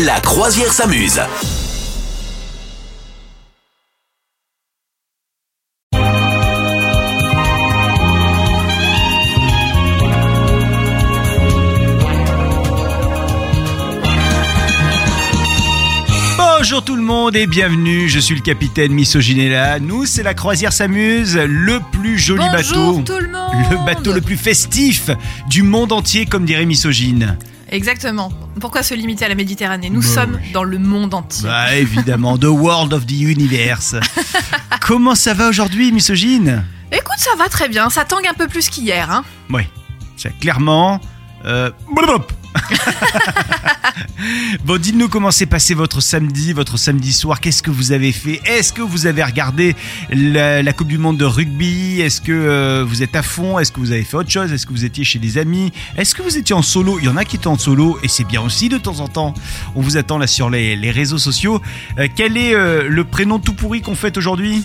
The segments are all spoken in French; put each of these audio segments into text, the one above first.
La croisière s'amuse. Bonjour tout le monde et bienvenue, je suis le capitaine Misoginella. Nous, c'est la croisière s'amuse, le plus joli Bonjour bateau. tout le monde Le bateau le plus festif du monde entier, comme dirait Misogyne. Exactement. Pourquoi se limiter à la Méditerranée? Nous Bah sommes oui. dans le monde entier. Bah évidemment, The World of the Universe. Comment ça va aujourd'hui, Misogyne? Écoute, ça va très bien. Ça tangue un peu plus qu'hier. Hein Oui, c'est clairement. Euh... bon, dites-nous comment s'est passé votre samedi, votre samedi soir. Qu'est-ce que vous avez fait? Est-ce que vous avez regardé la, Coupe du Monde de rugby? Est-ce que euh, vous êtes à fond? Est-ce que vous avez fait autre chose? Est-ce que vous étiez chez des amis? Est-ce que vous étiez en solo? Il y en a qui étaient en solo et c'est bien aussi de temps en temps. On vous attend là sur les, réseaux sociaux. Euh, quel est euh, le prénom tout pourri qu'on fête aujourd'hui?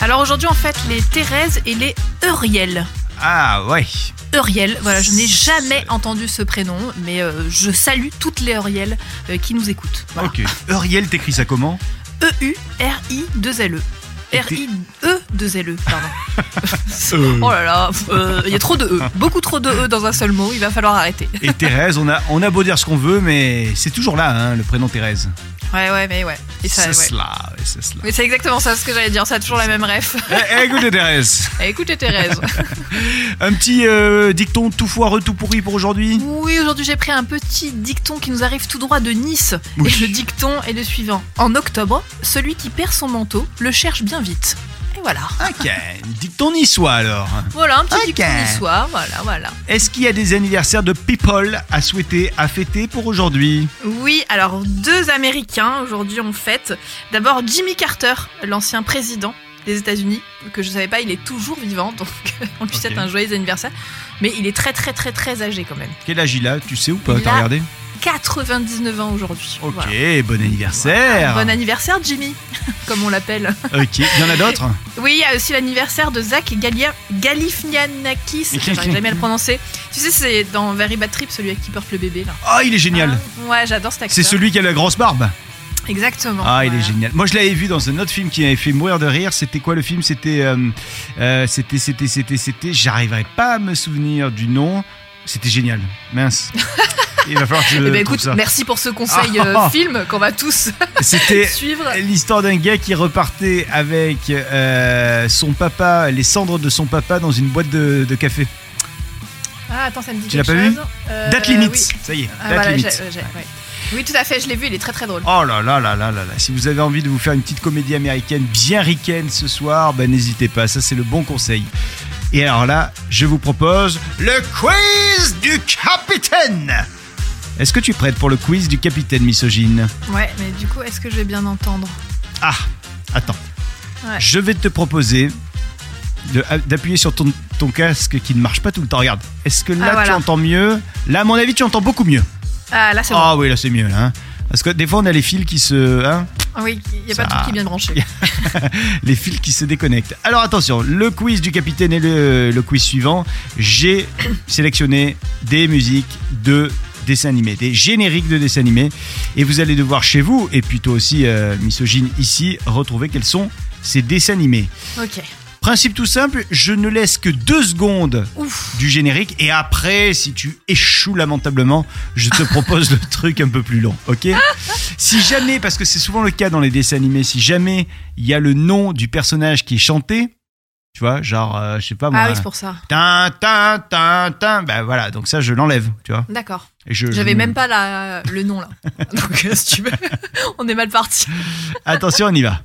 Alors aujourd'hui, en fait, les Thérèse et les Euriel. Ah ouais. Euriel, voilà, je n'ai jamais entendu ce prénom, mais euh, je salue toutes les Euriel euh, qui nous écoutent. Voilà. Ok. Euriel, t'écris ça comment? E-U-R-I-2-L-E. Et R-I-E-2-L-E, pardon. Euh. Oh là là, euh, il y a trop de E, beaucoup trop de E dans un seul mot, il va falloir arrêter. Et Thérèse, on a, on a beau dire ce qu'on veut, mais c'est toujours là, hein, le prénom Thérèse. Ouais, ouais, mais ouais. C'est ouais. cela, c'est cela. Mais c'est exactement ça ce que j'allais dire, ça a toujours la même ref. Eh, eh, écoutez Thérèse, Eh, Écoutez Thérèse. un petit euh, dicton tout foireux, tout pourri pour aujourd'hui Oui, aujourd'hui j'ai pris un petit dicton qui nous arrive tout droit de Nice. Oui. Et le dicton est le suivant. En octobre, celui qui perd son manteau le cherche bien vite. Voilà. Ok, dicton niçois alors. Voilà, un petit Ok. dicton niçois. Voilà, voilà. Est-ce qu'il y a des anniversaires de people à souhaiter, à fêter pour aujourd'hui? Oui, alors deux Américains aujourd'hui on fête. D'abord Jimmy Carter, l'ancien président des États-Unis, que je savais pas, il est toujours vivant, donc on lui souhaite un joyeux anniversaire. Mais il est très très très très âgé quand même. Quel âge il a? Tu sais ou pas? T'as regardé? 99 ans aujourd'hui. Ok, Voilà. bon anniversaire Bon anniversaire Jimmy, comme on l'appelle. Ok, il y en a d'autres? Oui, il y a aussi l'anniversaire de Zach Galia- Galifianakis, j'arrive jamais à le prononcer. Tu sais, c'est dans Very Bad Trip, celui qui porte le bébé là. Oh, il est génial Ah, ouais, j'adore cet acteur. C'est celui qui a la grosse barbe Exactement. Ah, il est génial. Moi, je l'avais vu dans un autre film qui m'avait fait mourir de rire. C'était quoi le film? C'était, euh, euh, c'était, c'était, c'était, c'était. J'arriverai pas à me souvenir du nom. C'était génial. Mince. Il va falloir que je Eh ben écoute, ça. merci pour ce conseil euh, Ah. film qu'on va tous C'était suivre. l'histoire d'un gars qui repartait avec euh, son papa, les cendres de son papa dans une boîte de, de café. Ah, attends, ça me dit Tu l'as quelque pas vu chose. Euh, Date limite. oui. Ça y est. Ah, date voilà, limite. ouais. Oui, tout à fait, je l'ai vu, il est très très drôle. Oh là là là là là là. Si vous avez envie de vous faire une petite comédie américaine bien ricaine ce soir, ben n'hésitez pas, ça c'est le bon conseil. Et alors là, je vous propose le quiz du capitaine. Est-ce que tu es prête pour le quiz du capitaine misogyne? Ouais, mais du coup, est-ce que je vais bien entendre? Ah, attends. Ouais. Je vais te proposer de- d'appuyer sur ton, ton casque qui ne marche pas tout le temps. Regarde, est-ce que là Ah, voilà. tu entends mieux? Là, à mon avis, tu entends beaucoup mieux. Ah, là c'est bon. Ah oui, là c'est mieux. Là, hein. Parce que des fois, on a les fils qui se... hein, Ah Oui, il n'y a Ça- pas tout qui est bien branché. les fils qui se déconnectent. Alors attention, le quiz du capitaine et le, le quiz suivant. J'ai sélectionné des musiques de dessins animés, des génériques de dessins animés. Et vous allez devoir chez vous, et toi aussi, euh, misogyne ici, retrouver quels sont ces dessins animés. Ok. Principe tout simple, je ne laisse que deux secondes Ouf. du générique et après, si tu échoues lamentablement, je te propose le truc un peu plus long, ok? Si jamais, parce que c'est souvent le cas dans les dessins animés, si jamais il y a le nom du personnage qui est chanté, tu vois, genre, euh, je sais pas moi, Ah oui, c'est pour ça. tin, tin, tin, tin, ben voilà, donc ça je l'enlève, tu vois. D'accord. J'avais je- même pas la, le nom là. Donc euh, si tu veux, on est mal parti. Attention, on y va.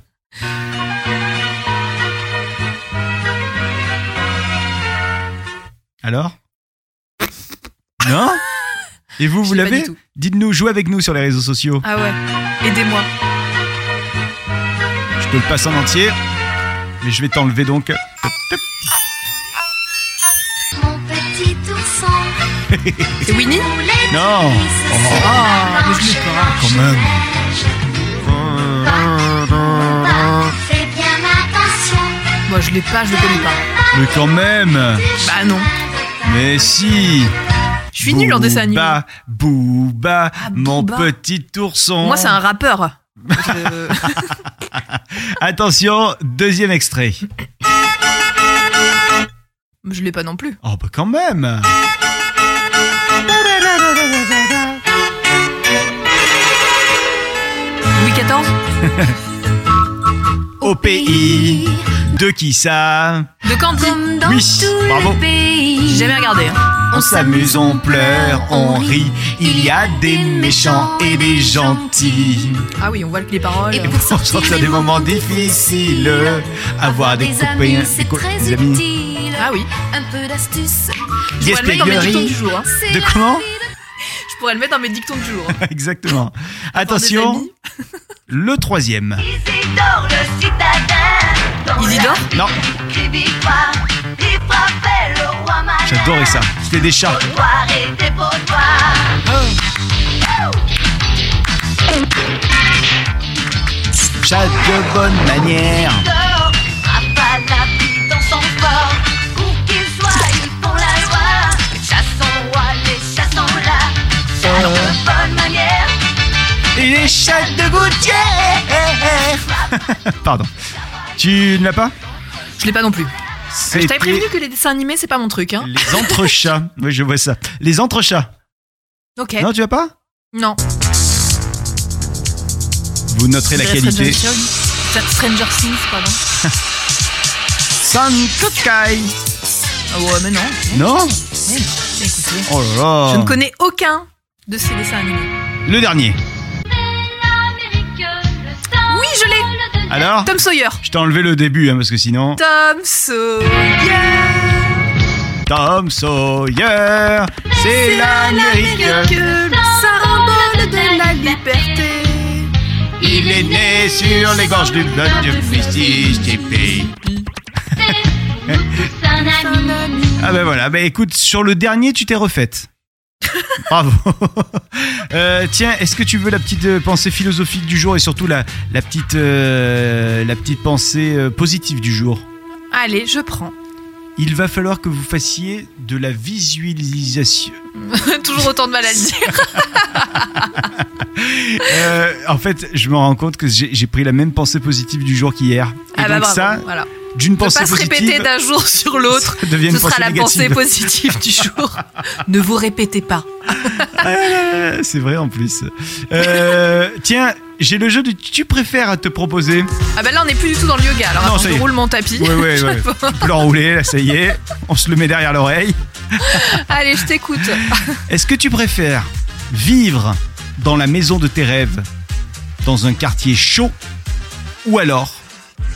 Alors? Non? Et vous, vous l'avez. Dites-nous, jouez avec nous sur les réseaux sociaux. Ah ouais. Aidez-moi. Je te le passe en entier. Mais je vais t'enlever donc. Mon petit ourson. C'est Winnie? Non Ah, mais je l'ai pas. Quand même Fais bien attention. Moi je l'ai pas, je le connais pas. Mais quand même Bah non. Mais si Je suis nulle en dessin animé. Booba, Booba, Ah, mon Booba. petit ourson. Moi, c'est un rappeur. Je- Attention, deuxième extrait. Je l'ai pas non plus. Oh bah quand même. Louis XIV Au pays de qui ça De Candy Comme dans Oui, tout bravo. le pays. J'ai jamais regardé. hein. On s'amuse, on pleure, on rit. Il y a des méchants et des gentils. Ah oui, on voit les paroles. Et pour sortir des moments difficiles, avoir des copains, des, c'est co- très des amis. utile. Ah oui. Un peu d'astuce. Je pourrais le mettre dans mes dictons du jour. hein. c'est De comment Je pourrais le mettre dans mes dictons du jour. Exactement. Avoir des Attention. Le troisième. Isidore? Le citadin. Isidore Non, j'adorais ça. C'était des chats. De bonne manière. Les. Chats de bonne manière. Les chats de gouttière. Pardon. Tu ne l'as pas? Je l'ai pas non plus. Je t'avais prévenu que les dessins animés, c'est pas mon truc. Hein. les entrechats. Oui, je vois ça. Les entrechats. Ok. Non, tu as pas? Non. Vous noterez la qualité. Stranger Things. Stranger Things, pardon. Sankokai. Ah ouais, mais non. Non? Mais non. Écoutez. Oh là là. Je ne connais aucun de ces dessins animés. Le dernier. Alors Tom Sawyer. Je t'ai enlevé le début, hein, parce que sinon... Tom Sawyer. Tom Sawyer, c'est l'Amérique. le symbole de la liberté. Il est né sur les gorges du bloc de Mississippi. Ah ben voilà, ben écoute, sur le dernier, tu t'es refaite. Bravo. Euh, tiens, est-ce que tu veux la petite euh, pensée philosophique du jour et surtout la, la, petite, euh, la petite pensée euh, positive du jour? Allez, je prends. Il va falloir que vous fassiez de la visualisation. Toujours autant de mal à le dire. En fait, je me rends compte que j'ai pris la même pensée positive du jour qu'hier. Et Ah bah donc bravo, ça, voilà. D'une Ne pas pensée se répéter positive, d'un jour sur l'autre. Ce sera pensée la pensée positive du jour. ne vous répétez pas. Ah, C'est vrai en plus. Euh, tiens, j'ai le jeu de tu préfères à te proposer. Ah bah là on n'est plus du tout dans le yoga. Alors Non, attends, je roule mon tapis. Ouais. Tu peux l'enrouler, là, ça y est. On se le met derrière l'oreille. Allez, je t'écoute. Est-ce que tu préfères vivre dans la maison de tes rêves, dans un quartier chaud, ou alors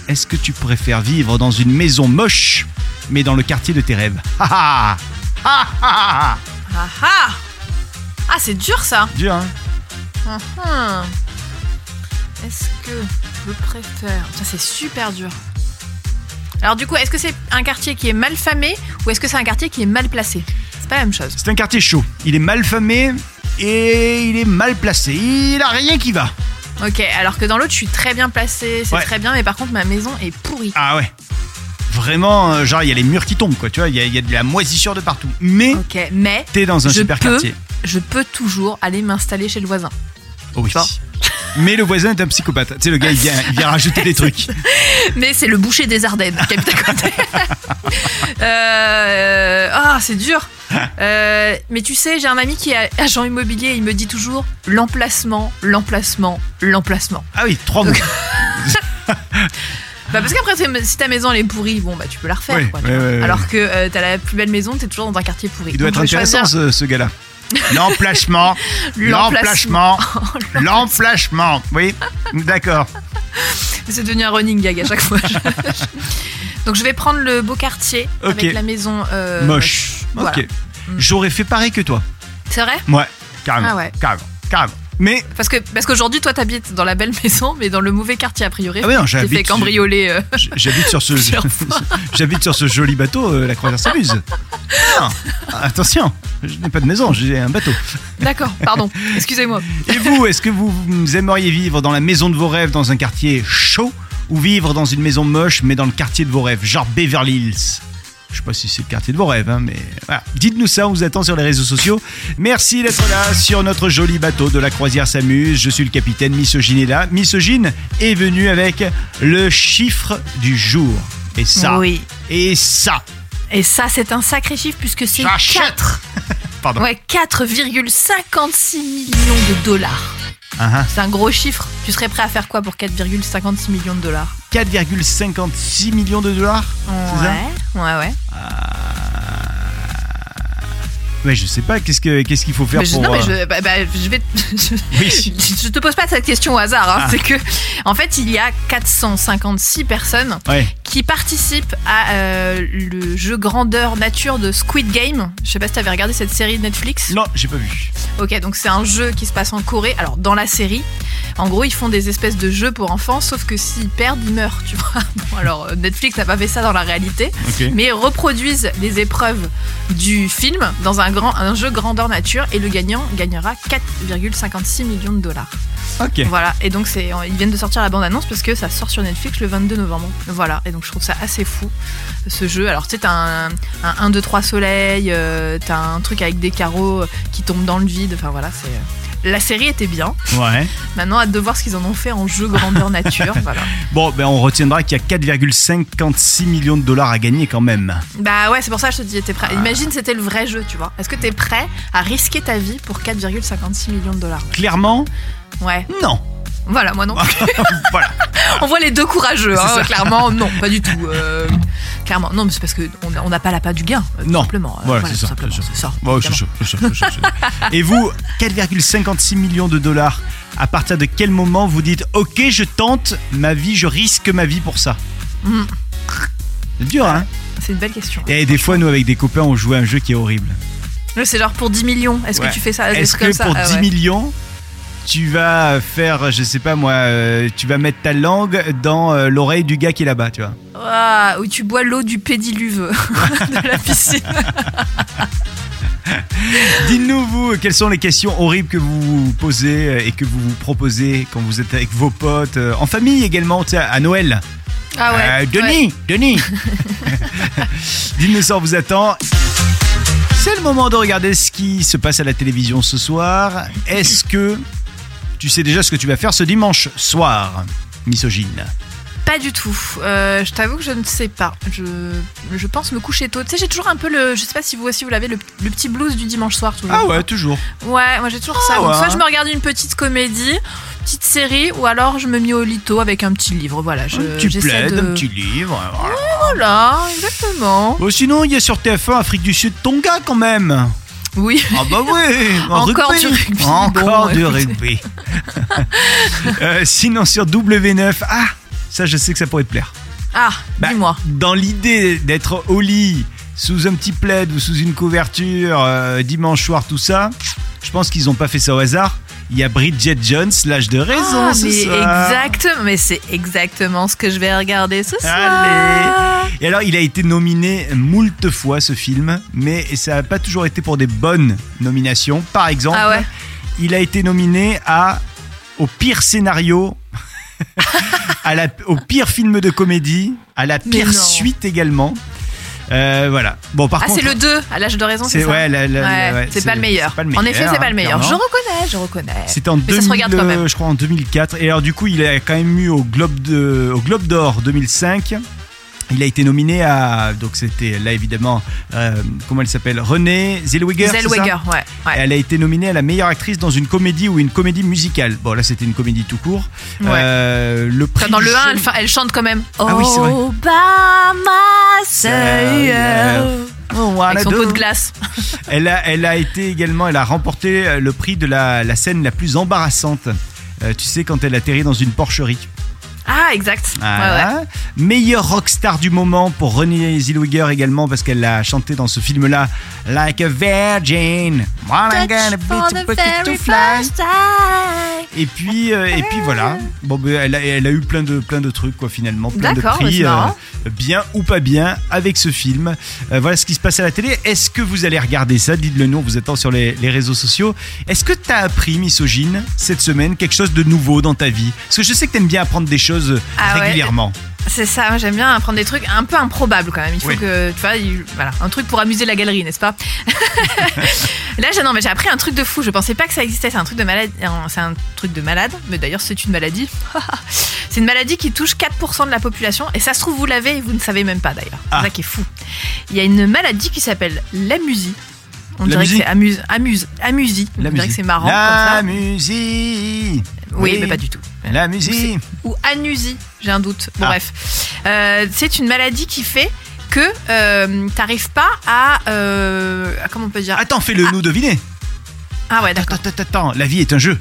est-ce que tu préfères vivre dans une maison moche, mais dans le quartier de tes rêves? Ha ha Ha ha ha Ah ah Ah c'est dur ça. Dur, hein Hum. Est-ce que je préfère? Ça c'est super dur. Alors du coup, est-ce que c'est un quartier qui est mal famé ou est-ce que c'est un quartier qui est mal placé? C'est pas la même chose. C'est un quartier chaud. Il est mal famé et il est mal placé. Il a rien qui va. Ok, alors que dans l'autre, je suis très bien placé, c'est Ouais. très bien, mais par contre, ma maison est pourrie. Ah ouais. Vraiment, euh, genre, il y a les murs qui tombent, quoi. Tu vois, il y, a- il y a de la moisissure de partout. Mais Ok, mais t'es dans un Je super peux. quartier. je peux toujours aller m'installer chez le voisin. Oh oui. Tu vois. Mais le voisin est un psychopathe. Tu sais, le gars, il vient, il vient rajouter des trucs. Mais c'est le boucher des Ardennes qui habite à côté. Euh, Ah, c'est dur. Euh, mais tu sais, j'ai un ami qui est agent immobilier et il me dit toujours l'emplacement, l'emplacement, l'emplacement. Ah oui, trois mots. Bah parce qu'après, si ta maison elle est pourrie, bon bah tu peux la refaire. Quoi. Alors que euh, t'as la plus belle maison, t'es toujours dans un quartier pourri. Il doit Donc, être intéressant, choisir ce, ce gars-là. L'emplacement. L'emplacement. L'emplacement. Oui, d'accord. C'est devenu un running gag à chaque fois. Donc je vais prendre le beau quartier avec la maison euh, Moche. Voilà. Ok. J'aurais fait pareil que toi. C'est vrai? Ouais, carrément. Ah ouais. Carrément. Carrément. Mais, Parce que parce qu'aujourd'hui toi t'habites dans la belle maison mais dans le mauvais quartier a priori. ah ouais, non, T'es fait j'habite, cambrioler. euh. j'habite sur ce, j'habite sur ce joli bateau, euh, la croisière s'amuse. Non, attention, je n'ai pas de maison, j'ai un bateau. D'accord, pardon. Excusez-moi. Et vous, est-ce que vous aimeriez vivre dans la maison de vos rêves dans un quartier chaud ou vivre dans une maison moche mais dans le quartier de vos rêves, genre Beverly Hills? Je sais pas si c'est le quartier de vos rêves, hein, mais voilà. Dites-nous ça, on vous attend sur les réseaux sociaux. Merci d'être là sur notre joli bateau de la croisière s'amuse. Je suis le capitaine Misogyne est là. Misogyne est venu avec le chiffre du jour. Et ça, Oui. et ça, Et ça, c'est un sacré chiffre puisque c'est J'achète. 4. pardon. Ouais, 4,56 millions de dollars. Ah, ah. C'est un gros chiffre. Tu serais prêt à faire quoi pour 4,56 millions de dollars? 4,56 millions de dollars? Ça? Ouais, ouais, ouais. Ouais, je sais pas, qu'est-ce que qu'est-ce qu'il faut faire Mais je, pour. non, mais euh, je, bah, bah, je vais. je, Oui. je te pose pas cette question au hasard. hein. Ah. C'est que, en fait, il y a 456 personnes Ouais. qui participent à euh, le jeu grandeur nature de Squid Game. Je sais pas si t'avais regardé cette série de Netflix. Non, j'ai pas vu. Ok, donc c'est un jeu qui se passe en Corée. Alors, dans la série, en gros, ils font des espèces de jeux pour enfants, sauf que s'ils perdent, ils meurent, tu vois. Bon, alors, euh, Netflix n'a pas fait ça dans la réalité, mais ils reproduisent les épreuves du film dans un, grand, un jeu grandeur nature et le gagnant gagnera 4,56 millions de dollars. Ok. Voilà, et donc c'est, ils viennent de sortir la bande-annonce parce que ça sort sur Netflix le 22 novembre. Voilà, et donc je trouve ça assez fou, ce jeu. Alors tu sais, t'as un, un 1, 2, 3 soleil, euh, t'as un truc avec des carreaux qui tombent dans le vide, enfin voilà, c'est... La série était bien. Ouais. Maintenant, hâte de voir ce qu'ils en ont fait en jeu grandeur nature. voilà. Bon, ben on retiendra qu'il y a 4,56 millions de dollars à gagner quand même. Bah ouais, c'est pour ça que je te dis, t'es Ah. prêt. Imagine, c'était le vrai jeu, tu vois. Est-ce que t'es prêt à risquer ta vie pour 4,56 millions de dollars? Clairement, Ouais. non. Voilà, moi non. voilà. On voit les deux courageux, hein, clairement. Non, pas du tout. euh, clairement, non, mais c'est parce qu'on on n'a pas la pas du gain. euh, Non. simplement. Euh, Voilà, c'est ça, ça. Bon, je je je. Et vous, 4,56 millions de dollars, à partir de quel moment vous dites Ok, je tente ma vie, je risque ma vie pour ça Mm. C'est dur, hein C'est une belle question. Et des fois, nous, avec des copains, on jouait à un jeu qui est horrible. C'est genre pour 10 millions. Est-ce Ouais. que tu fais ça Est-ce que ça pour Ah 10 ouais. millions, tu vas faire, je sais pas moi, euh, tu vas mettre ta langue dans euh, l'oreille du gars qui est là-bas, tu vois Ah, où tu bois l'eau du pédiluve de la piscine. Dites-nous, vous, quelles sont les questions horribles que vous vous posez euh, et que vous vous proposez quand vous êtes avec vos potes, en famille également, tu sais, à Noël. Ah ouais. Euh, Denis, Denis. Dites-nous ça, on vous attend. C'est le moment de regarder ce qui se passe à la télévision ce soir. Est-ce que tu sais déjà ce que tu vas faire ce dimanche soir, misogyne Pas du tout. Euh, je t'avoue que je ne sais pas. Je, je pense me coucher tôt. Tu sais, j'ai toujours un peu le. Je sais pas si vous aussi vous l'avez, le, le petit blues du dimanche soir. Toujours. Ah ouais, toujours. Ouais, moi j'ai toujours Ah ça. Donc, ouais. soit je me regarde une petite comédie, petite série, ou alors je me mets au lito avec un petit livre. Voilà, je, un petit plaid, de- un petit livre. voilà. Voilà, exactement. Bon, sinon, il y a sur TF1 Afrique du Sud Tonga quand même. Oui. Ah bah oui en Encore rugby. du rugby. Encore Bon, du rugby. Euh, sinon, sur W9, ah, ça je sais que ça pourrait te plaire. Ah, Bah, dis-moi. Dans l'idée d'être au lit, sous un petit plaid ou sous une couverture, euh, dimanche soir, tout ça, je pense qu'ils n'ont pas fait ça au hasard. Il y a Bridget Jones, l'âge de raison Ah, ce mais soir. mais c'est exactement ce que je vais regarder ce soir. Allez. Et alors, il a été nominé moult fois ce film, mais ça n'a pas toujours été pour des bonnes nominations. Par exemple, Ah ouais. il a été nominé à au pire scénario, à la, au pire film de comédie, à la pire suite également. Euh, voilà. Bon, par Ah, contre, c'est le 2, à l'âge de raison, c'est ça ouais, c'est pas le meilleur. pas le En effet, c'est meilleur, pas le meilleur. Je reconnais, je reconnais. C'était en Mais ça se 2000, regarde quand même. je crois en 2004. Et alors du coup, il a quand même eu au Globe de, au Globe d'Or 2005. Il a été nominé à donc c'était là évidemment euh, comment elle s'appelle Renée Zellweger. Zellweger, ouais. ouais. Elle a été nominée à la meilleure actrice dans une comédie ou une comédie musicale. Bon là c'était une comédie tout court. Ouais. Euh, le prix Dans le 1, jeune- elle, chante quand même. Ah oui, c'est vrai. Oh, by. Oh, what Avec son pot de glace. Elle a, elle a été également, elle a remporté le prix de la, la scène la plus embarrassante. Euh, tu sais, quand elle atterrit dans une porcherie. Ah, exact. Ouais, ouais. Voilà. Meilleure rockstar du moment pour Renée Zellweger également, parce qu'elle a chanté dans ce film-là, Like a Virgin. What I'm gonna be For to fly. Et puis, euh, et puis voilà. Bon, ben, elle, a, elle a eu plein de, plein de trucs, quoi, finalement. Plein de prix, euh, bien ou pas bien, avec ce film. Euh, voilà ce qui se passe à la télé. Est-ce que vous allez regarder ça? Dites-le nous, on vous attend sur les, les réseaux sociaux. Est-ce que tu as appris, misogyne, cette semaine, quelque chose de nouveau dans ta vie? Parce que je sais que tu aimes bien apprendre des choses Ah ouais. régulièrement. C'est ça, j'aime bien prendre des trucs un peu improbables quand même. Il faut Oui. que, tu vois, il- voilà, un truc pour amuser la galerie, n'est-ce pas? Là, j'ai non, mais j'ai appris un truc de fou. Je pensais pas que ça existait. C'est un truc de malade. C'est un truc de malade. Mais d'ailleurs, c'est une maladie. c'est une maladie qui touche 4% de la population. Et ça se trouve, vous l'avez et vous ne savez même pas d'ailleurs. Ah. C'est ça qui est fou. Il y a une maladie qui s'appelle l'amusie. On La dirait que c'est amuse, amuse, amusie. On La dirait que c'est marrant La comme ça. musique. Oui, mais pas du tout. La musique. ou anusie, j'ai un doute. Bon Ah. bref, Euh, c'est une maladie qui fait que euh, t'arrives pas à, euh, à- comment on peut dire? Attends, fais-le nous deviner. Ah ouais d'accord. Attends, attends, attends, la vie est un jeu.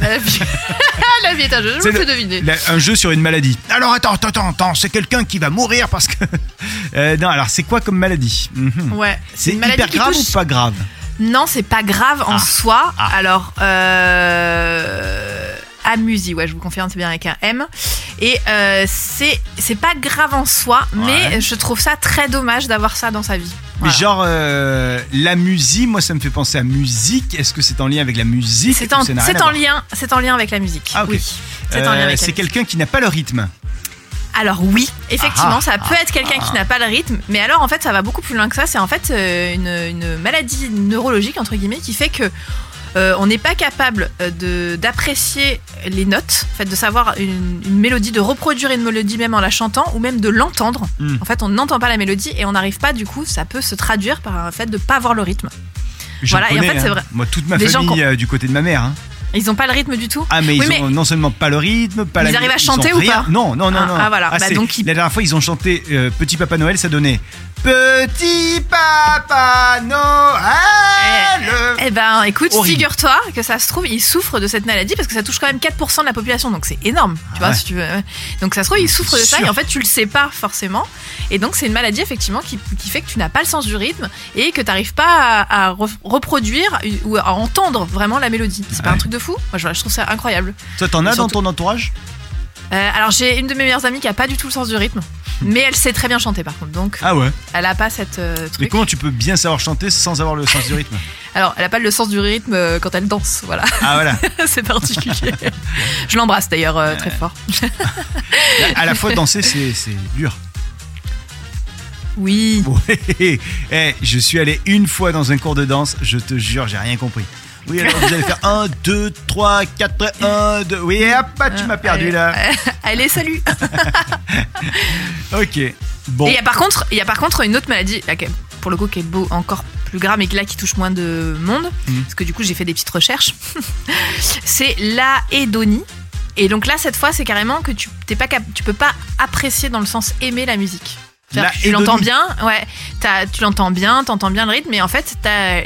La vie, La vie est un jeu, je vous le- fais deviner. La- un jeu sur une maladie. Alors attends, attends, attends, c'est quelqu'un qui va mourir parce que. Euh, non, alors c'est quoi comme maladie? Mhm. Ouais, C'est une maladie hyper qui grave touche- ou pas grave? Non, c'est pas grave en Ah. soi. Ah. Alors, euh, amusie, ouais, je vous confirme, c'est bien avec un M. Et euh, c'est c'est pas grave en soi, Ouais. mais je trouve ça très dommage d'avoir ça dans sa vie. Mais genre, euh, la musique, moi ça me fait penser à musique. Est-ce que c'est en lien avec la musique C'est en, lien, c'est en lien avec la musique. Ah. Oui, c'est en lien Euh, avec la C'est musique. quelqu'un qui n'a pas le rythme. Alors oui, effectivement, Ah, ça peut être quelqu'un qui n'a pas le rythme, mais alors en fait, ça va beaucoup plus loin que ça. C'est en fait euh, une, une maladie neurologique entre guillemets qui fait que euh, on n'est pas capable euh, de d'apprécier les notes, en fait, de savoir une, une mélodie, de reproduire une mélodie même en la chantant ou même de l'entendre. Hmm. En fait, on n'entend pas la mélodie et on n'arrive pas. Du coup, ça peut se traduire par un fait de pas avoir le rythme. Voilà, et en connais, fait, c'est hein. vrai. Moi, toute ma famille euh, du côté de ma mère. hein. Ils n'ont pas le rythme du tout. Ah, mais Oui, ils mais- ont non seulement pas le rythme, pas Ils la arrivent à chanter ou rien. pas Non, non, non, Ah, non. ah, voilà. Bah, c'est- donc, ils- La dernière fois, ils ont chanté euh, Petit Papa Noël, ça donnait Petit Papa Noël. Eh ben, écoute, figure-toi que ça se trouve, il souffre de cette maladie parce que ça touche quand même 4% de la population, donc c'est énorme. Tu vois, Ouais. si tu veux. Donc ça se trouve, il souffre de ça et en fait, tu le sais pas forcément. Et donc, c'est une maladie effectivement qui, qui fait que tu n'as pas le sens du rythme et que tu n'arrives pas à, à re- reproduire ou à entendre vraiment la mélodie. C'est pas Ouais. un truc de fou? Moi, je, je trouve ça incroyable. Toi, t'en as Surtout- dans ton entourage? Euh, alors, j'ai une de mes meilleures amies qui a pas du tout le sens du rythme, mais elle sait très bien chanter par contre. Donc, Ah ouais. elle a pas cette euh, Mais truc. comment tu peux bien savoir chanter sans avoir le sens du rythme? Alors, elle a pas le sens du rythme euh, quand elle danse. Voilà. Ah voilà. c'est particulier. Je l'embrasse d'ailleurs euh, très fort. À la fois danser, c'est c'est dur. Oui. Ouais. Eh, je suis allé une fois dans un cours de danse, je te jure, j'ai rien compris. Oui, alors vous allez faire 1, 2, 3, 4, 1, 2. Oui, hop, ah, tu m'as perdu là. Allez, salut. Ok. Bon. Et il y a par contre, il y a par contre une autre maladie, là, pour le coup, qui est beau, encore plus grave, mais qui, là qui touche moins de monde, Mhm. parce que du coup, j'ai fait des petites recherches. c'est l'aédonie. Et donc là, cette fois, c'est carrément que tu t'es pas tu peux pas apprécier dans le sens aimer la musique. Tu l'entends bien, ouais. t'as- tu l'entends bien, t'entends bien le rythme, mais en fait, t'as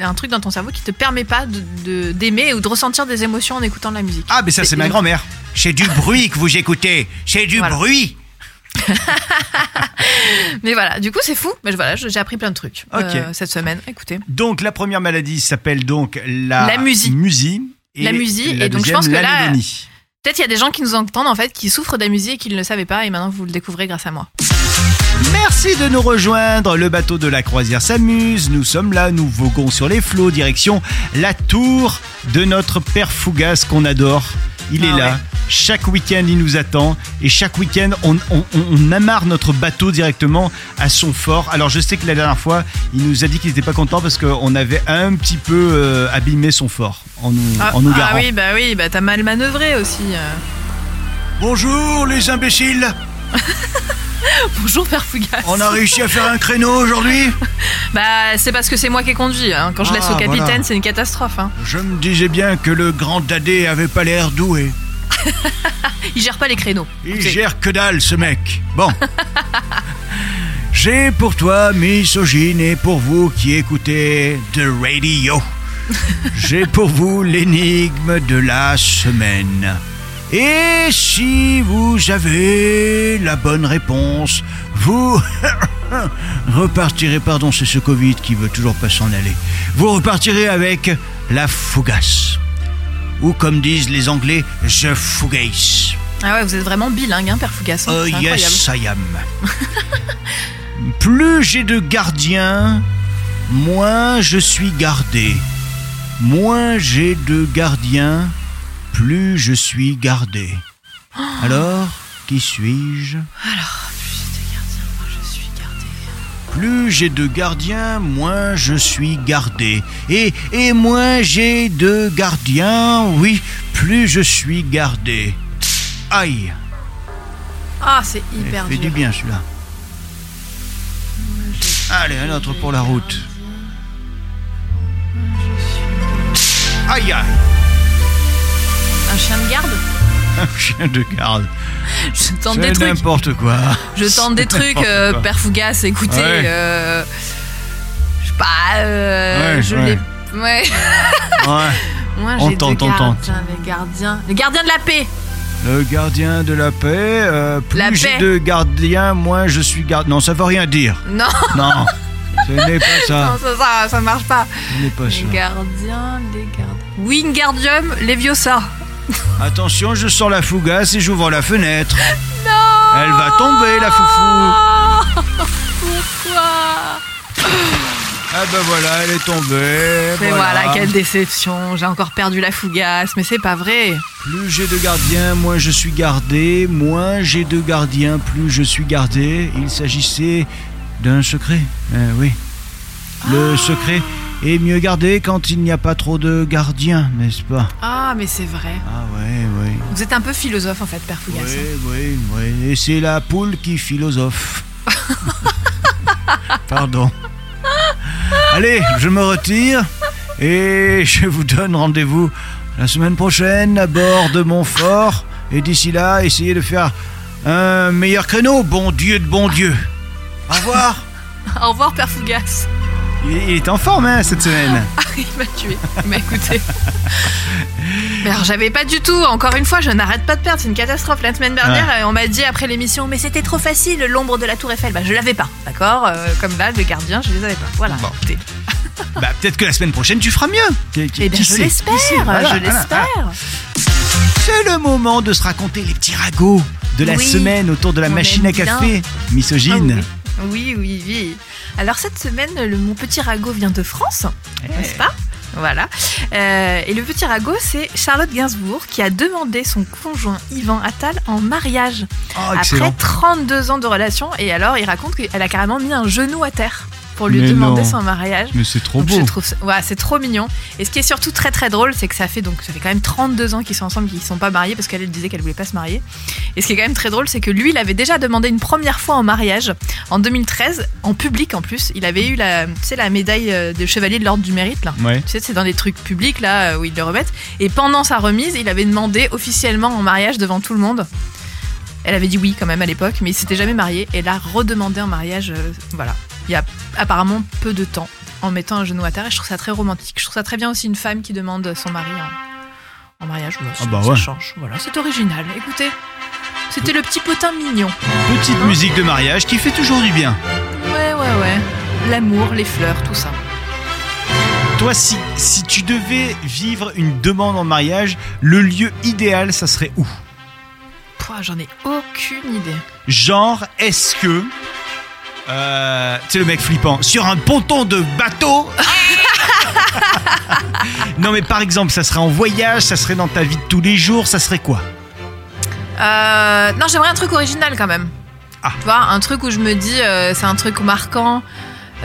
un truc dans ton cerveau qui te permet pas de- de- d'aimer ou de ressentir des émotions en écoutant de la musique. Ah, mais ça, c'est ma grand-mère. C'est du bruit que vous écoutez. C'est du Voilà. bruit. Mais voilà, du coup, c'est fou. Mais voilà, j'ai appris plein de trucs euh, cette semaine. Écoutez. Donc, la première maladie s'appelle donc la, La musie. La musie, la et donc je pense que là-. Peut-être il y a des gens qui nous entendent en fait, qui souffrent d'amusie et qui ne le savaient pas, et maintenant vous le découvrez grâce à moi. Merci de nous rejoindre. Le bateau de la croisière s'amuse. Nous sommes là, nous voguons sur les flots, direction la tour de notre père Fougas qu'on adore. Il Ah est là. ouais. Chaque week-end, il nous attend. Et chaque week-end, on, on- on amarre notre bateau directement à son fort. Alors, je sais que la dernière fois, il nous a dit qu'il n'était pas content parce qu'on avait un petit peu euh, abîmé son fort en nous, Ah, en nous ah garant. oui, bah oui, bah t'as mal manœuvré aussi. euh. Bonjour, les imbéciles. Bonjour Père Fougas. On a réussi à faire un créneau aujourd'hui Bah c'est parce que c'est moi qui ai conduit. hein. Quand je laisse Ah, au capitaine, voilà. c'est une catastrophe. hein. Je me disais bien que le grand dadé avait pas l'air doué. Il gère pas les créneaux. Il Ok. gère que dalle, ce mec. Bon. J'ai pour toi, misogyne, et pour vous qui écoutez The Radio, j'ai pour vous l'énigme de la semaine. Et si vous avez la bonne réponse, vous repartirez, pardon, c'est ce Covid qui veut toujours pas s'en aller, vous repartirez avec la fougasse. Ou comme disent les Anglais, the fougasse. Ah ouais, vous êtes vraiment bilingue, hein, Père Fougas. hein. Oh yes, I am. Plus j'ai de gardiens, moins je suis gardé. Moins j'ai de gardiens, plus je suis gardé. Alors, qui suis-je? Alors, plus j'étais gardien, moi je suis gardé. Plus j'ai de gardiens, moins je suis gardé. Et, et moins j'ai de gardiens, oui, plus je suis gardé. Aïe, Ah, c'est hyper fait dur. du bien celui-là. Allez, un autre pour la route. Aïe, aïe, chien de garde un chien de garde. Je tente des trucs. n'importe quoi. Je tente des trucs, euh. Père Fougas, écoutez. Ouais. euh, je sais pas, euh, Ouais, je ouais. l'ai. Ouais. Moi, On tente, on tente. les gardiens. Les gardiens de la paix Le gardien de la paix. euh, plus La j'ai paix. de gardiens, moins je suis gardien. Non, ça veut rien dire. Non, Non, ce n'est pas non ça. ça, ça, ça marche pas. Ce n'est pas Les ça. gardiens, les gardiens. Wingardium Leviosa. Attention, je sors la fougasse et j'ouvre la fenêtre. Non Elle va tomber, la foufou. Pourquoi Ah ben voilà, elle est tombée. Mais voilà. quelle déception. J'ai encore perdu la fougasse, mais c'est pas vrai. Plus j'ai de gardiens, moins je suis gardé. Moins j'ai de gardiens, plus je suis gardé. Il s'agissait d'un secret. Euh, oui. Le secret est mieux gardé quand il n'y a pas trop de gardiens, n'est-ce pas Ah, mais c'est vrai. Ah ouais, ouais. Vous êtes un peu philosophe en fait, Père Fougas. Oui, oui, oui. Et c'est la poule qui philosophe. Pardon. Allez, je me retire et je vous donne rendez-vous la semaine prochaine à bord de mon fort. Et d'ici là, essayez de faire un meilleur créneau. Bon Dieu de bon Dieu. Au revoir. Au revoir, Père Fougas. Il est, en forme hein, cette semaine. Ah, il m'a tué. Il m'a écouté. Mais alors, j'avais pas du tout. Encore une fois, je n'arrête pas de perdre. C'est une catastrophe. La semaine dernière, euh, on m'a dit après l'émission, mais c'était trop facile, l'ombre de la Tour Eiffel. Bah, je l'avais pas, d'accord Euh, Comme là, les gardiens, je les avais pas. Voilà. Bon. écoutez. Bah, peut-être que la semaine prochaine tu feras mieux. Qui- qui- Eh bien, je l'espère. voilà, je l'espère. voilà. C'est le moment de se raconter les petits ragots de la Oui, semaine autour de la machine à bien. café. Misogyne. Ah oui. Oui, oui, oui. Alors cette semaine, le, mon petit ragot vient de France, n'est-ce pas? Voilà. Euh, et le petit ragot, c'est Charlotte Gainsbourg qui a demandé son conjoint Yvan Attal en mariage Oh, après excellent. 32 ans de relation. Et alors, il raconte qu'elle a carrément mis un genou à terre pour lui Mais demander non. son mariage. Mais c'est trop Donc, beau. je trouve ouais, c'est trop mignon. Et ce qui est surtout très très drôle, c'est que ça fait donc ça fait quand même 32 ans qu'ils sont ensemble, qu'ils ne sont pas mariés parce qu'elle elle disait qu'elle voulait pas se marier. Et ce qui est quand même très drôle, c'est que lui, il avait déjà demandé une première fois en mariage en 2013, en public en plus. Il avait eu la, tu sais, la médaille euh, de chevalier de l'ordre du mérite là. Ouais. Tu sais, c'est dans des trucs publics là euh, où ils le remettent. Et pendant sa remise, il avait demandé officiellement en mariage devant tout le monde. Elle avait dit oui quand même à l'époque, mais il s'était jamais marié. Et l'a redemandé en mariage, euh, voilà. Il y a apparemment peu de temps en mettant un genou à terre. Et je trouve ça très romantique. Je trouve ça très bien aussi une femme qui demande son mari en, en mariage. Voilà, Ah bah ça ouais. change. Voilà, c'est original. Écoutez, c'était le petit potin mignon. Petite musique de mariage qui fait toujours du bien. Ouais, ouais, ouais. L'amour, les fleurs, tout ça. Toi, si, si tu devais vivre une demande en mariage, le lieu idéal, ça serait où? J'en ai aucune idée. Genre, est-ce que. Euh, tu sais, le mec flippant, sur un ponton de bateau Non, mais par exemple, ça serait en voyage, ça serait dans ta vie de tous les jours, ça serait quoi? Euh, non, j'aimerais un truc original quand même. Ah. Tu vois, un truc où je me dis, euh, c'est un truc marquant.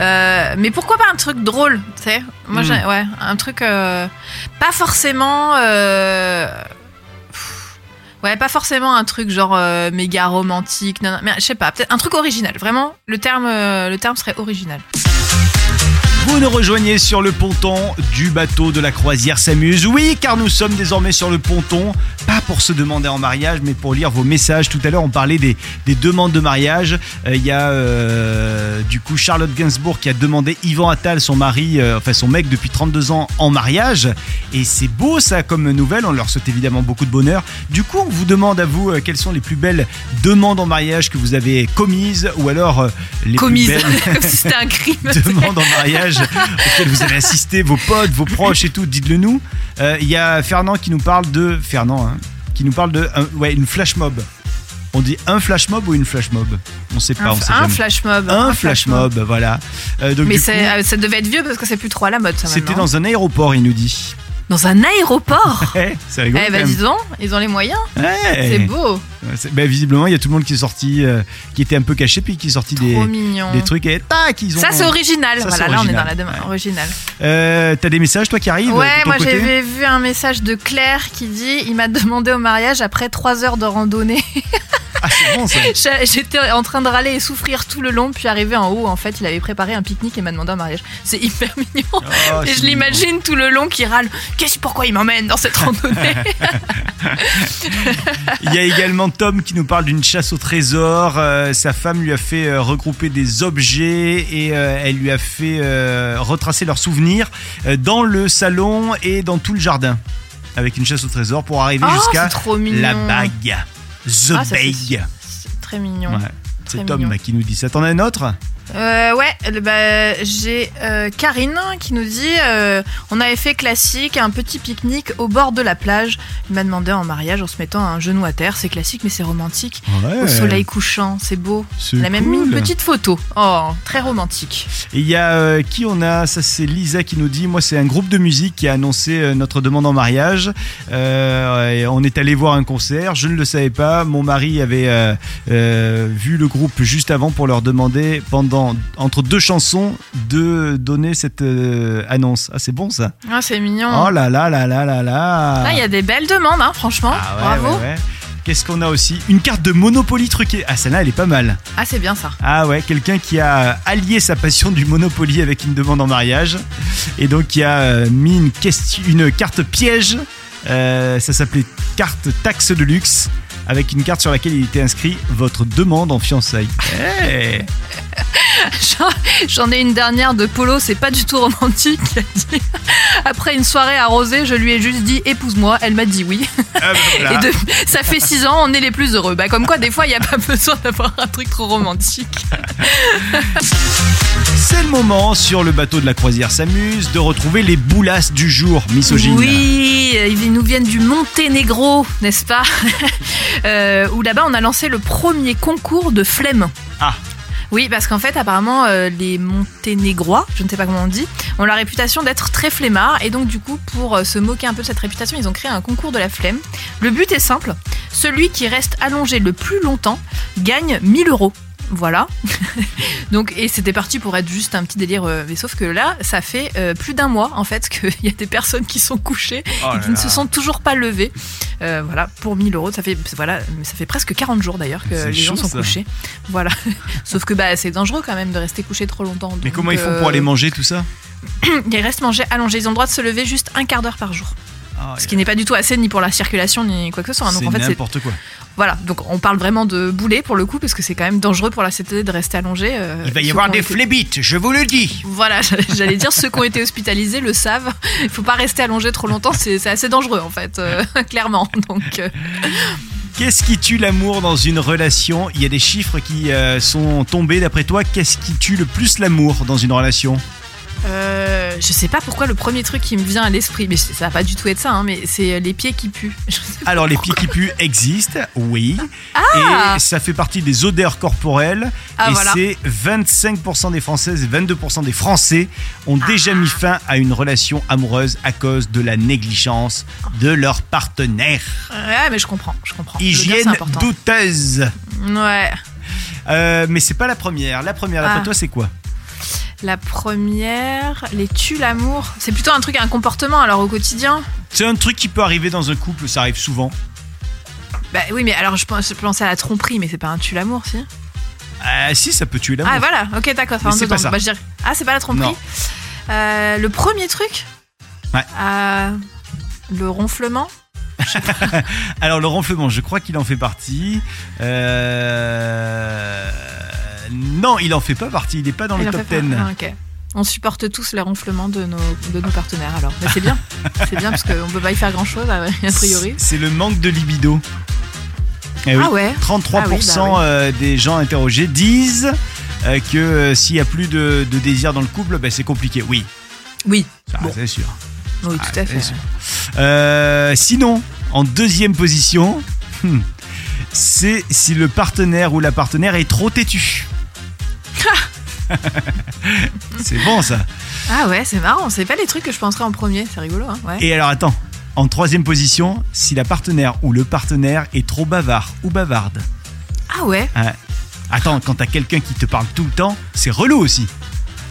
Euh, mais pourquoi pas un truc drôle, tu sais? Moi, Hmm. j'ai- ouais, un truc euh, pas forcément. euh, Ouais, pas forcément un truc genre euh, méga romantique, non, non, mais je sais pas, peut-être un truc original. Vraiment, le terme, euh, le terme serait original. Vous nous rejoignez sur le ponton du bateau de la croisière s'amuse. Oui, car nous sommes désormais sur le ponton, pas pour se demander en mariage, mais pour lire vos messages. Tout à l'heure, on parlait des, des demandes de mariage. Euh, Il y a euh, du coup Charlotte Gainsbourg qui a demandé Yvan Attal, son mari, euh, enfin son mec depuis 32 ans, en mariage. Et c'est beau ça comme nouvelle. On leur souhaite évidemment beaucoup de bonheur. Du coup, on vous demande à vous quelles sont les plus belles demandes en mariage que vous avez commises ou alors les Commise, plus belles comme si c'était un crime. demandes en mariage auxquelles vous avez assisté, vos potes, vos proches et tout, dites-le nous. Il y a Fernand qui nous parle de Fernand, hein, qui nous parle de un- ouais une flash mob. On dit un flash mob ou une flash mob? On sait pas, Un, on sait un flash mob. un flash mob, voilà. Euh, donc Mais coup, euh, ça devait être vieux parce que c'est plus trop à la mode c'était dans un aéroport, il nous dit. Dans un aéroport? C'est rigolo. Eh bah même. dis donc, ils ont les moyens. Ouais. C'est beau. Bah, visiblement, il y a tout le monde qui est sorti, euh, qui était un peu caché, puis qui est sorti des, trucs et tac, ils ont. Ça, c'est original. Ça, voilà, là, on est dans la demande Ouais. originale. Euh, T'as des messages, toi, qui arrivent de Ouais, ton moi j'avais vu un message de Claire qui dit il m'a demandé au mariage après trois heures de randonnée. Ah, c'est bon, J'étais en train de râler et souffrir tout le long, puis arrivé en haut, en fait, il avait préparé un pique-nique et m'a demandé un mariage. C'est hyper mignon. Oh, et je l'imagine tout le long qui râle. Qu'est-ce pourquoi il m'emmène dans cette randonnée? Il y a également Tom qui nous parle d'une chasse au trésor. Euh, sa femme lui a fait euh, regrouper des objets et euh, elle lui a fait retracer leurs souvenirs dans le salon et dans tout le jardin. Avec une chasse au trésor pour arriver Oh, jusqu'à la bague. The Ah, bag. C'est très mignon. Ouais. Tom mignon. qui nous dit ça. T'en as un autre? Euh, ouais, bah, j'ai euh, Karine qui nous dit euh, on avait fait classique, un petit pique-nique au bord de la plage. Il m'a demandé en mariage en se mettant un genou à terre. C'est classique, mais c'est romantique. Ouais. Au soleil couchant, c'est beau. Il a même mis une petite photo. Oh, très romantique. Et il y a euh, qui on a? Ça c'est Lisa qui nous dit moi c'est un groupe de musique qui a annoncé notre demande en mariage. Et on est allé voir un concert. Je ne le savais pas. Mon mari avait vu le groupe juste avant pour leur demander pendant entre deux chansons de donner cette euh, annonce. Ah c'est bon ça. Ah, c'est mignon. Oh là là là là là là. Là, il y a des belles demandes, hein, franchement. Ah ouais, Bravo. ouais, ouais. Qu'est-ce qu'on a aussi? Une carte de Monopoly truquée. Ah celle-là elle est pas mal. Ah, c'est bien ça. Ah ouais, quelqu'un qui a allié sa passion du Monopoly avec une demande en mariage et donc qui a euh, mis une, question, une carte piège. Euh, ça s'appelait carte taxe de luxe avec une carte sur laquelle il était inscrit votre demande en fiançailles. Eh J'en- ai une dernière de Polo, c'est pas du tout romantique. Après une soirée arrosée, je lui ai juste dit épouse-moi. Elle m'a dit oui. Ah bah. Et de- ça fait six ans, on est les plus heureux. Bah, comme quoi, des fois, il n'y a pas besoin d'avoir un truc trop romantique. C'est le moment sur le bateau de la croisière s'amuse de retrouver les boulasses du jour misogynes. Oui, euh, ils nous viennent du Monténégro, n'est-ce pas? Euh, Où là-bas, on a lancé le premier concours de flemme. Ah. Oui, parce qu'en fait, apparemment, euh, les Monténégrois, je ne sais pas comment on dit, ont la réputation d'être très flemmards. Et donc, du coup, pour euh, se moquer un peu de cette réputation, ils ont créé un concours de la flemme. Le but est simple celui qui reste allongé le plus longtemps gagne 1000 euros. Voilà. Donc, et c'était parti pour être juste un petit délire. euh, mais sauf que là, ça fait euh, plus d'un mois, en fait, qu'il y a des personnes qui sont couchées Oh et là qui ne se sont toujours pas levés. Euh, voilà, pour 1000 euros, ça fait voilà, ça fait presque 40 jours d'ailleurs que les gens sont ça. couchés. Voilà. Sauf que bah c'est dangereux quand même de rester couché trop longtemps. Mais comment ils font pour aller manger tout ça? Ils restent manger allongés. Ils ont le droit de se lever juste un quart d'heure par jour. Ah, Ce qui n'est pas du tout assez ni pour la circulation ni quoi que ce soit. hein. Donc C'est en fait, n'importe quoi. voilà. Donc on parle vraiment de boulet pour le coup parce que c'est quand même dangereux pour la CTD de rester allongé. euh, Il va y avoir des été- flébites, je vous le dis. Voilà, j'allais dire ceux qui ont été hospitalisés le savent. Il faut pas rester allongé trop longtemps, c'est assez dangereux en fait, euh, clairement. Donc euh, Qu'est-ce qui tue l'amour dans une relation? Il y a des chiffres qui sont tombés d'après toi. Qu'est-ce qui tue le plus l'amour dans une relation? Euh, je sais pas pourquoi le premier truc qui me vient à l'esprit, mais ça va pas du tout être ça, hein, mais c'est les pieds qui puent. Alors les pieds qui puent existent, oui. Ah Et ça fait partie des odeurs corporelles. Ah, et voilà. c'est 25% des Françaises et 22% des Français ont déjà Ah. mis fin à une relation amoureuse à cause de la négligence de leur partenaire. Ouais, mais je comprends, je comprends. Hygiène douteuse. Ouais. Euh, mais c'est pas la première. La première, d'après Ah. toi, c'est quoi? La première, les tue l'amour. C'est plutôt un truc, un comportement alors au quotidien. C'est un truc qui peut arriver dans un couple, ça arrive souvent. Bah oui, mais alors je pense, je pensais à la tromperie, mais c'est pas un tue l'amour, si? Ah si, ça peut tuer l'amour. Ah voilà, ok, d'accord, ça rentre pas. Bah, je dirais- Ah, c'est pas la tromperie. Euh, Le premier truc? Ouais. Euh, Le ronflement? Alors le ronflement, je crois qu'il en fait partie. Euh... Non, il en fait pas partie. Il est pas dans Il le top fait 10. pas. Ah. On supporte tous les ronflements de nos, de nos partenaires alors. Mais c'est bien, c'est bien parce qu'on peut pas y faire grand chose a priori. C'est le manque de libido. Eh oui. Ah ouais 33% Ah oui, bah euh, des gens interrogés disent euh, que euh, s'il y a plus de, de désir dans le couple, ben, c'est compliqué. Oui, Oui, ça, Bon. c'est sûr. oui, Ah, tout à fait. Euh, sinon, en deuxième position, hmm, c'est si le partenaire ou la partenaire est trop têtu. c'est bon ça. Ah ouais, c'est marrant. C'est pas les trucs que je penserais en premier. C'est rigolo, hein. Ouais. Et alors attends, en troisième position, si la partenaire ou le partenaire est trop bavard ou bavarde. Ah ouais. Attends, quand t'as quelqu'un qui te parle tout le temps, c'est relou aussi.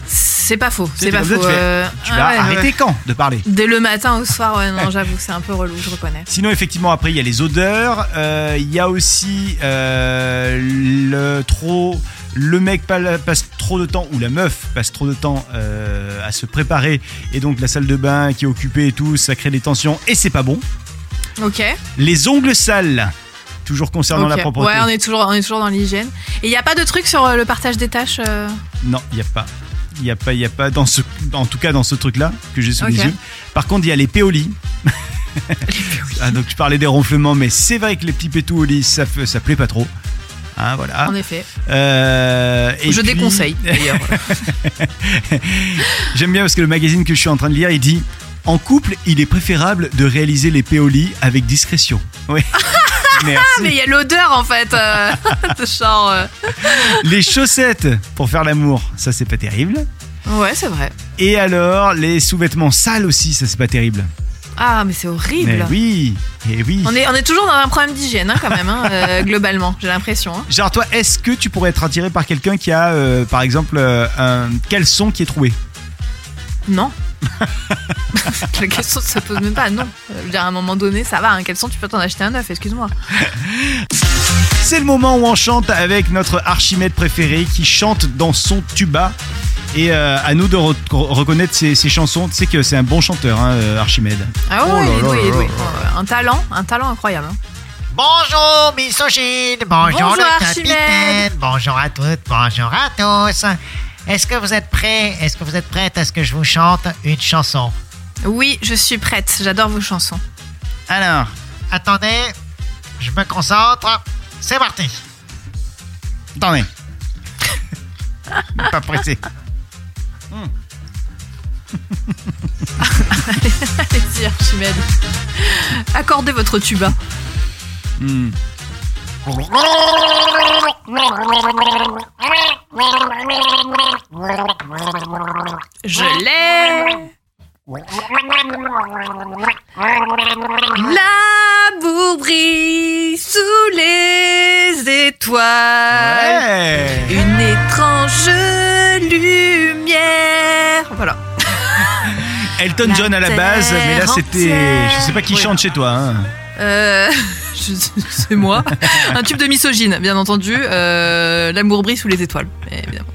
c'est pas faux. C'est pas faux. tu euh, Tu ah vas ouais, arrêter ouais. quand de parler? Dès le matin au soir, ouais, non, j'avoue, c'est un peu relou, je reconnais. Sinon, effectivement, après, il y a les odeurs. euh, Il y a aussi euh, le trop. Le mec pa- passe trop de temps, ou la meuf passe trop de temps euh, à se préparer, et donc la salle de bain qui est occupée et tout, ça crée des tensions, et c'est pas bon. Ok. Les ongles sales, toujours concernant la propreté. Ouais, on est toujours, on est toujours dans l'hygiène. Et il y a pas de truc sur euh, le partage des tâches. euh, Non, il n'y a pas. Il n'y a pas, il y a pas dans ce, en tout cas dans ce truc-là que j'ai sous les yeux. Par contre, il y a les péolis. ah, donc je parlais des ronflements, mais c'est vrai que les petits pétous au lit, ça, ça plaît pas trop. Hein, voilà. En effet. Euh, et je puis- déconseille d'ailleurs. J'aime bien parce que le magazine que je suis en train de lire, il dit En couple, il est préférable de réaliser les péolis avec discrétion. Oui. Merci. Mais il y a l'odeur en fait. euh, de genre. euh, Les chaussettes pour faire l'amour, ça c'est pas terrible. Ouais, c'est vrai. Et alors, les sous-vêtements sales aussi, ça c'est pas terrible. Ah, mais c'est horrible. Mais oui, et oui. On est, on est toujours dans un problème d'hygiène hein, quand même, hein, euh, globalement, j'ai l'impression. hein. Genre toi, est-ce que tu pourrais être attiré par quelqu'un qui a, euh, par exemple, euh, un caleçon qui est troué? Non. La question se pose même pas, non. Je veux dire, à un moment donné, ça va, un caleçon, tu peux t'en acheter un neuf, excuse-moi. C'est le moment où on chante avec notre Archimède préféré qui chante dans son tuba. Et euh, à nous de re- reconnaître ses, ses chansons. Tu sais que c'est un bon chanteur, hein, euh, Archimède. Ah Oh ouais, là il est là doué, il est là doué. là. Un talent, un talent incroyable. hein. Bonjour misogyne, bonjour, Bonjour, le Archimède. capitaine, bonjour à toutes, bonjour à tous. Est-ce que vous êtes prêts Est-ce que vous êtes prêtes à ce que je vous chante une chanson? Oui, je suis prête, j'adore vos chansons. Alors, Attendez, je me concentre. C'est parti. attendez. Pas pressé. Allez-y, Archimède. Accordez votre tuba. Hmm. Je l'ai. L'amour brille sous les étoiles. Ouais. Une étrange lumière. Voilà. Elton La John à la base, mais là c'était. Je sais pas qui chante chez toi. hein. Euh, c'est moi. Un tube de misogyne, bien entendu. Euh, L'amour brille sous les étoiles, évidemment.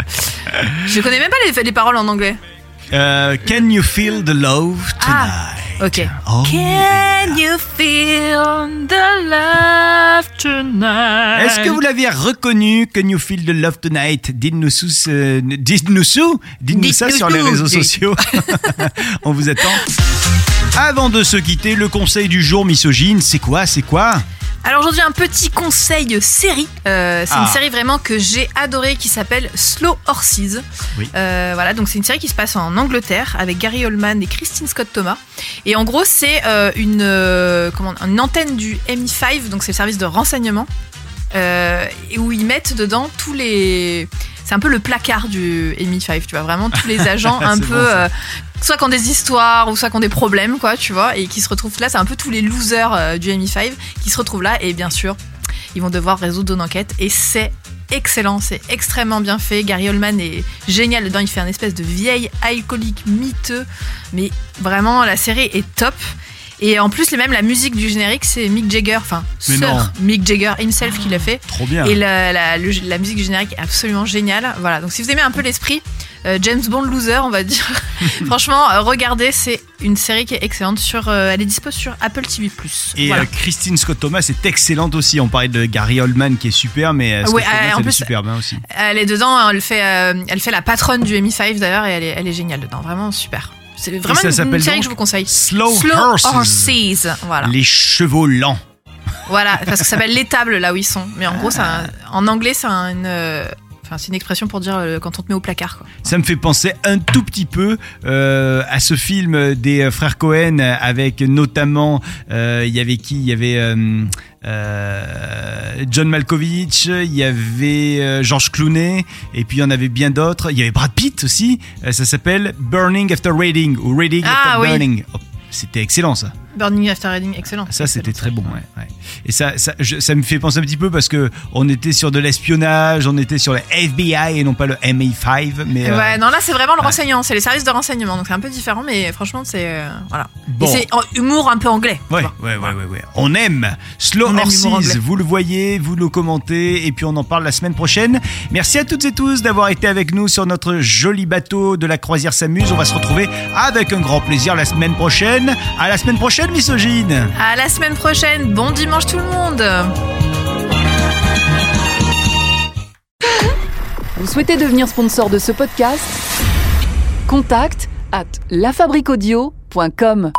Je connais même pas les, les paroles en anglais. Euh, Can you feel the love Ah, tonight? Ok. Oh, Can you feel the love tonight? Est-ce que vous l'aviez reconnu, Can You Feel the Love Tonight? Dites-nous sous, euh, dites-nous sous, dites-nous ça sur les réseaux sociaux. On vous attend. Avant de se quitter, le conseil du jour misogyne, c'est quoi C'est quoi? Alors aujourd'hui un petit conseil série. Euh, c'est Ah. une série vraiment que j'ai adorée qui s'appelle Slow Horses. Oui. Euh, voilà, donc c'est une série qui se passe en Angleterre avec Gary Oldman et Christine Scott Thomas. Et en gros c'est euh, une comment une antenne du MI5, donc c'est le service de renseignement, où ils mettent dedans tous les c'est un peu le placard du MI5, tu vois, vraiment tous les agents un peu, bon, euh, soit qui ont des histoires ou soit qui ont des problèmes, quoi, tu vois, et qui se retrouvent là, c'est un peu tous les losers euh, du MI5 qui se retrouvent là, et bien sûr, ils vont devoir résoudre une enquête, et c'est excellent, c'est extrêmement bien fait. Gary Oldman est génial dedans, il fait un espèce de vieil alcoolique miteux, mais vraiment, la série est top. Et en plus, même la musique du générique, c'est Mick Jagger, enfin. Sir Mick Jagger himself qui l'a fait. Trop bien. Et la, la- le- la musique du générique est absolument géniale. Voilà, donc si vous aimez un peu l'esprit, euh, James Bond loser, on va dire. Franchement, euh, regardez, c'est une série qui est excellente. Sur, euh, elle est dispo sur Apple TV+. Et Voilà. Christine Scott Thomas est excellente aussi. On parlait de Gary Oldman qui est super, mais Scott Ouais, Thomas, en elle est super bien aussi. Elle est dedans, elle fait, elle fait la patronne du MI5 d'ailleurs, et elle est, elle est géniale dedans. Vraiment super. C'est vraiment ça une, série que je vous conseille. Slow, Slow Horses. Horses. Voilà. Les chevaux lents. Voilà, parce que ça s'appelle l'étable là où ils sont. Mais en gros, c'est un- en anglais, c'est un, une, euh, Enfin, c'est une expression pour dire euh, quand on te met au placard. Quoi. Ça me fait penser un tout petit peu euh, à ce film des euh, frères Cohen avec notamment euh, il y avait qui? Il y avait John Malkovich, il y avait George Clooney et puis il y en avait bien d'autres. Il y avait Brad Pitt aussi. Ça s'appelle Burning After Raiding ou Raiding Ah, After oui. Burning. Oh, C'était excellent ça. Burning After Reading, excellent. Ça, c'était très bon. Ouais, ouais. Et ça, ça, je- ça me fait penser un petit peu parce que on était sur de l'espionnage, on était sur le FBI et non pas le MI5. Mais euh, Ouais, non, là c'est vraiment le ouais. renseignement, c'est les services de renseignement, donc c'est un peu différent, mais franchement c'est euh, voilà. Bon. C'est humour un peu anglais. Ouais, ouais, ouais, ouais, ouais. On aime Slow On Horses, vous le voyez, vous le commentez, et puis on en parle la semaine prochaine. Merci à toutes et tous d'avoir été avec nous sur notre joli bateau de la croisière s'amuse. On va se retrouver avec un grand plaisir la semaine prochaine. À la semaine prochaine, misogyne. À la semaine prochaine, bon dimanche tout le monde. Vous souhaitez devenir sponsor de ce podcast? Contact à lafabriquaudio.com.